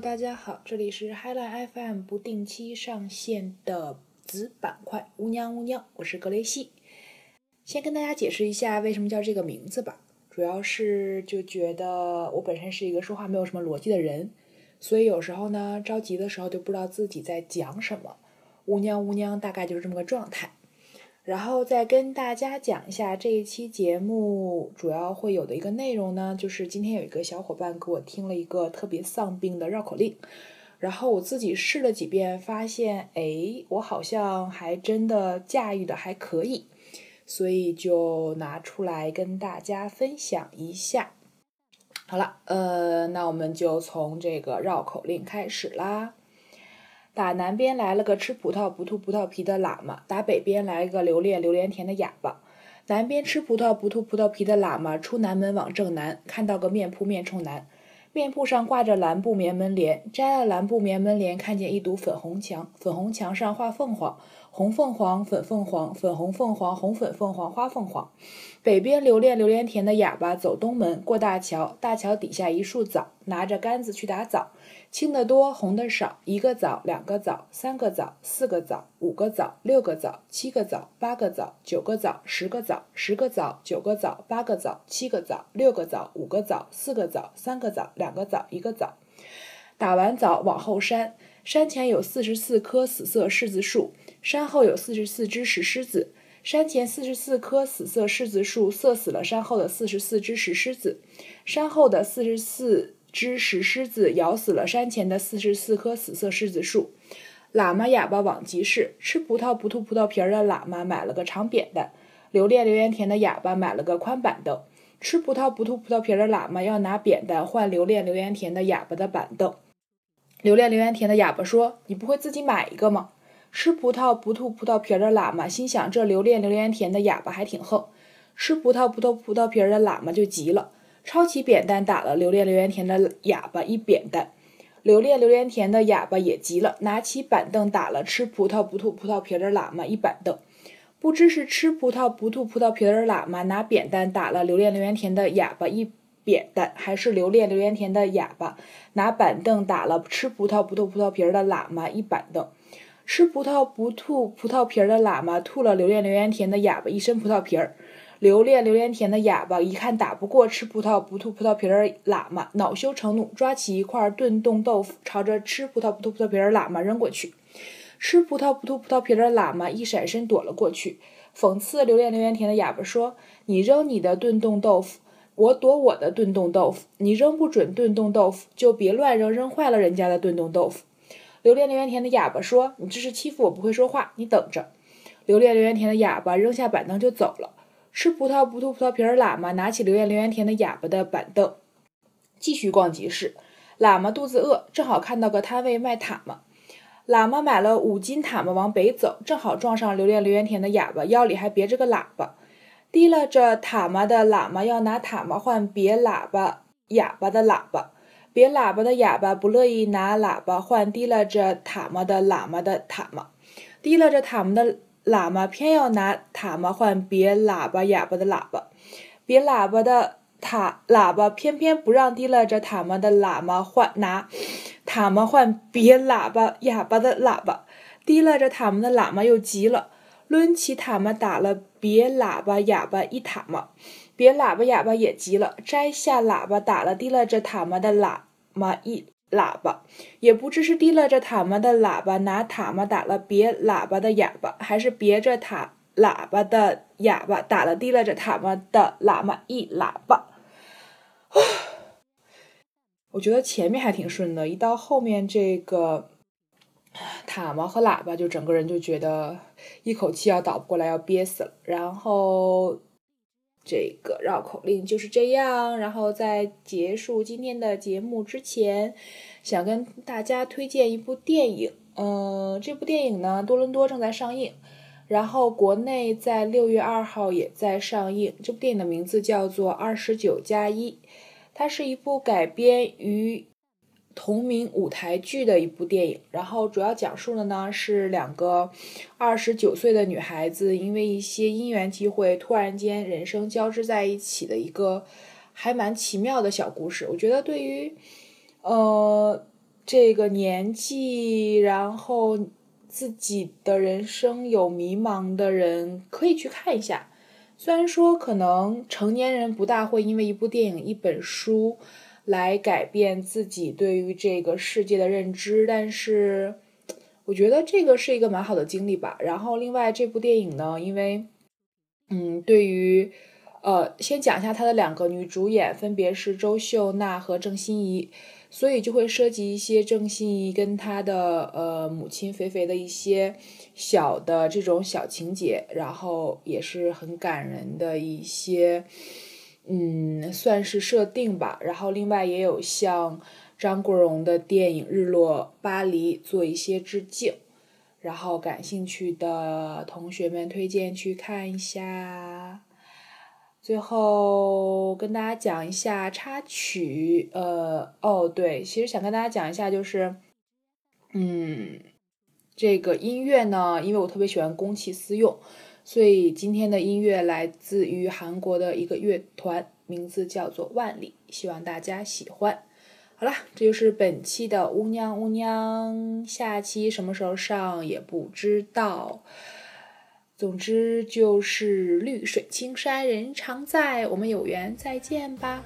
大家好，这里是 Highline FM 不定期上线的子板块，乌娘乌娘，我是格雷西。先跟大家解释一下为什么叫这个名字吧，主要是就觉得我本身是一个说话没有什么逻辑的人，所以有时候呢着急的时候就不知道自己在讲什么，乌娘乌娘大概就是这么个状态。然后再跟大家讲一下这一期节目主要会有的一个内容呢，就是今天有一个小伙伴给我听了一个特别丧病的绕口令，然后我自己试了几遍，发现哎，我好像还真的驾驭的还可以，所以就拿出来跟大家分享一下。好了，呃，那我们就从这个绕口令开始啦。打南边来了个吃葡萄不吐葡萄皮的喇嘛，打北边来了个留恋榴莲甜的哑巴。南边吃葡萄不吐葡萄皮的喇嘛出南门往正南，看到个面铺面冲南，面铺上挂着蓝布棉门帘，摘了蓝布棉门帘，看见一堵粉红墙，粉红墙上画凤凰。红凤凰，粉凤凰，粉红凤凰，红粉凤凰，花凤凰。北边留恋榴莲田的哑巴走东门，过大桥，大桥底下一树枣，拿着杆子去打枣，青的多，红的少，一个枣，两个枣，三个枣，四个枣，五个枣，六个枣，七个枣，八个枣，九个枣，十个枣，十个枣，九个枣，八个枣，七个枣，六个枣，五个枣，四个枣，三个枣，两个枣，一个枣。打完枣往后山，山前有四十四棵死色柿子树。山后有四十四只石狮子，山前四十四棵死色柿子树，射死了山后的四十四只石狮子。山后的四十四只石狮子咬死了山前的四十四棵死色柿子树。喇嘛哑巴往集市，吃葡萄不吐葡萄皮儿的喇嘛买了个长扁担，留恋榴莲甜的哑巴买了个宽板凳。吃葡萄不吐葡萄皮儿的喇嘛要拿扁担换留恋榴莲甜的哑巴的板凳。留恋榴莲甜的哑巴说：“你不会自己买一个吗？”吃葡萄不吐葡萄皮儿的喇嘛心想：这留恋榴莲甜的哑巴还挺横。吃葡萄不吐葡萄皮儿的喇嘛就急了，抄起扁担打了留恋榴莲甜的哑巴一扁担。留恋榴莲甜的哑巴也急了，拿起板凳打了吃葡萄不吐葡萄皮儿的喇嘛一板凳。不知是吃葡萄不吐葡萄皮儿的喇嘛拿扁担打了留恋榴莲甜的哑巴一扁担，还是留恋榴莲甜的哑巴拿板凳打了吃葡萄不吐葡萄皮儿的喇嘛一板凳。吃葡萄不吐葡萄皮儿的喇嘛吐了留恋榴莲甜的哑巴一身葡萄皮儿。留恋榴莲甜的哑巴一看打不过吃葡萄不吐葡萄皮儿喇嘛，恼羞成怒，抓起一块炖冻豆腐，朝着吃葡萄不吐葡萄皮儿喇嘛扔过去。吃葡萄不吐葡萄皮儿的喇嘛一闪身躲了过去，讽刺留恋榴莲甜的哑巴说：“你扔你的炖冻豆腐，我躲我的炖冻豆腐。你扔不准炖冻豆腐，就别乱扔，扔坏了人家的炖冻豆腐。”留恋榴莲甜的哑巴说：“你这是欺负我不会说话，你等着。”留恋榴莲甜的哑巴扔下板凳就走了。吃葡萄不吐葡萄皮儿喇嘛拿起留恋榴莲甜的哑巴的板凳，继续逛集市。喇嘛肚子饿，正好看到个摊位卖塔嘛。喇嘛买了五斤塔嘛，往北走，正好撞上留恋榴莲甜的哑巴，腰里还别着个喇叭。提拉着塔嘛的喇嘛要拿塔嘛换别喇叭哑巴的喇叭。别喇叭的哑巴不乐意拿喇叭换提拉着塔嘛的喇嘛的塔嘛，提拉着塔嘛的喇嘛偏要拿塔嘛换别喇叭哑巴的喇叭，别喇叭的塔喇叭偏偏不让提拉着塔嘛的喇嘛换拿塔嘛换别喇叭哑巴的喇叭，提拉着塔嘛的喇嘛又急了，抡起塔嘛打了别喇叭哑巴一塔嘛。别喇叭哑巴也急了，摘下喇叭打了提拉着塔嘛的喇嘛一喇叭，也不知是提拉着塔嘛的喇叭拿塔嘛打了别喇叭的哑巴，还是别着塔喇叭的哑巴打了提拉着塔嘛的喇嘛一喇叭。我觉得前面还挺顺的，一到后面这个塔嘛和喇叭，就整个人就觉得一口气要倒不过来，要憋死了，然后。这个绕口令就是这样。然后在结束今天的节目之前，想跟大家推荐一部电影。嗯，这部电影呢，多伦多正在上映，然后国内在六月二号也在上映。这部电影的名字叫做《二十九加一》，它是一部改编于。同名舞台剧的一部电影，然后主要讲述的呢是两个二十九岁的女孩子，因为一些因缘机会，突然间人生交织在一起的一个还蛮奇妙的小故事。我觉得对于呃这个年纪，然后自己的人生有迷茫的人，可以去看一下。虽然说可能成年人不大会因为一部电影、一本书来改变自己对于这个世界的认知，但是我觉得这个是一个蛮好的经历吧。然后另外这部电影呢，因为嗯，对于呃，先讲一下它的两个女主演，分别是周秀娜和郑欣宜。所以就会涉及一些郑欣宜跟她的呃母亲肥肥的一些小的这种小情节，然后也是很感人的一些，嗯，算是设定吧。然后另外也有向张国荣的电影《日落巴黎》做一些致敬，然后感兴趣的同学们推荐去看一下。最后跟大家讲一下插曲，呃，哦，对，其实想跟大家讲一下，就是，嗯，这个音乐呢，因为我特别喜欢公器私用，所以今天的音乐来自于韩国的一个乐团，名字叫做万里，希望大家喜欢。好了，这就是本期的乌娘乌娘，下期什么时候上也不知道。总之就是绿水青山人常在，我们有缘再见吧。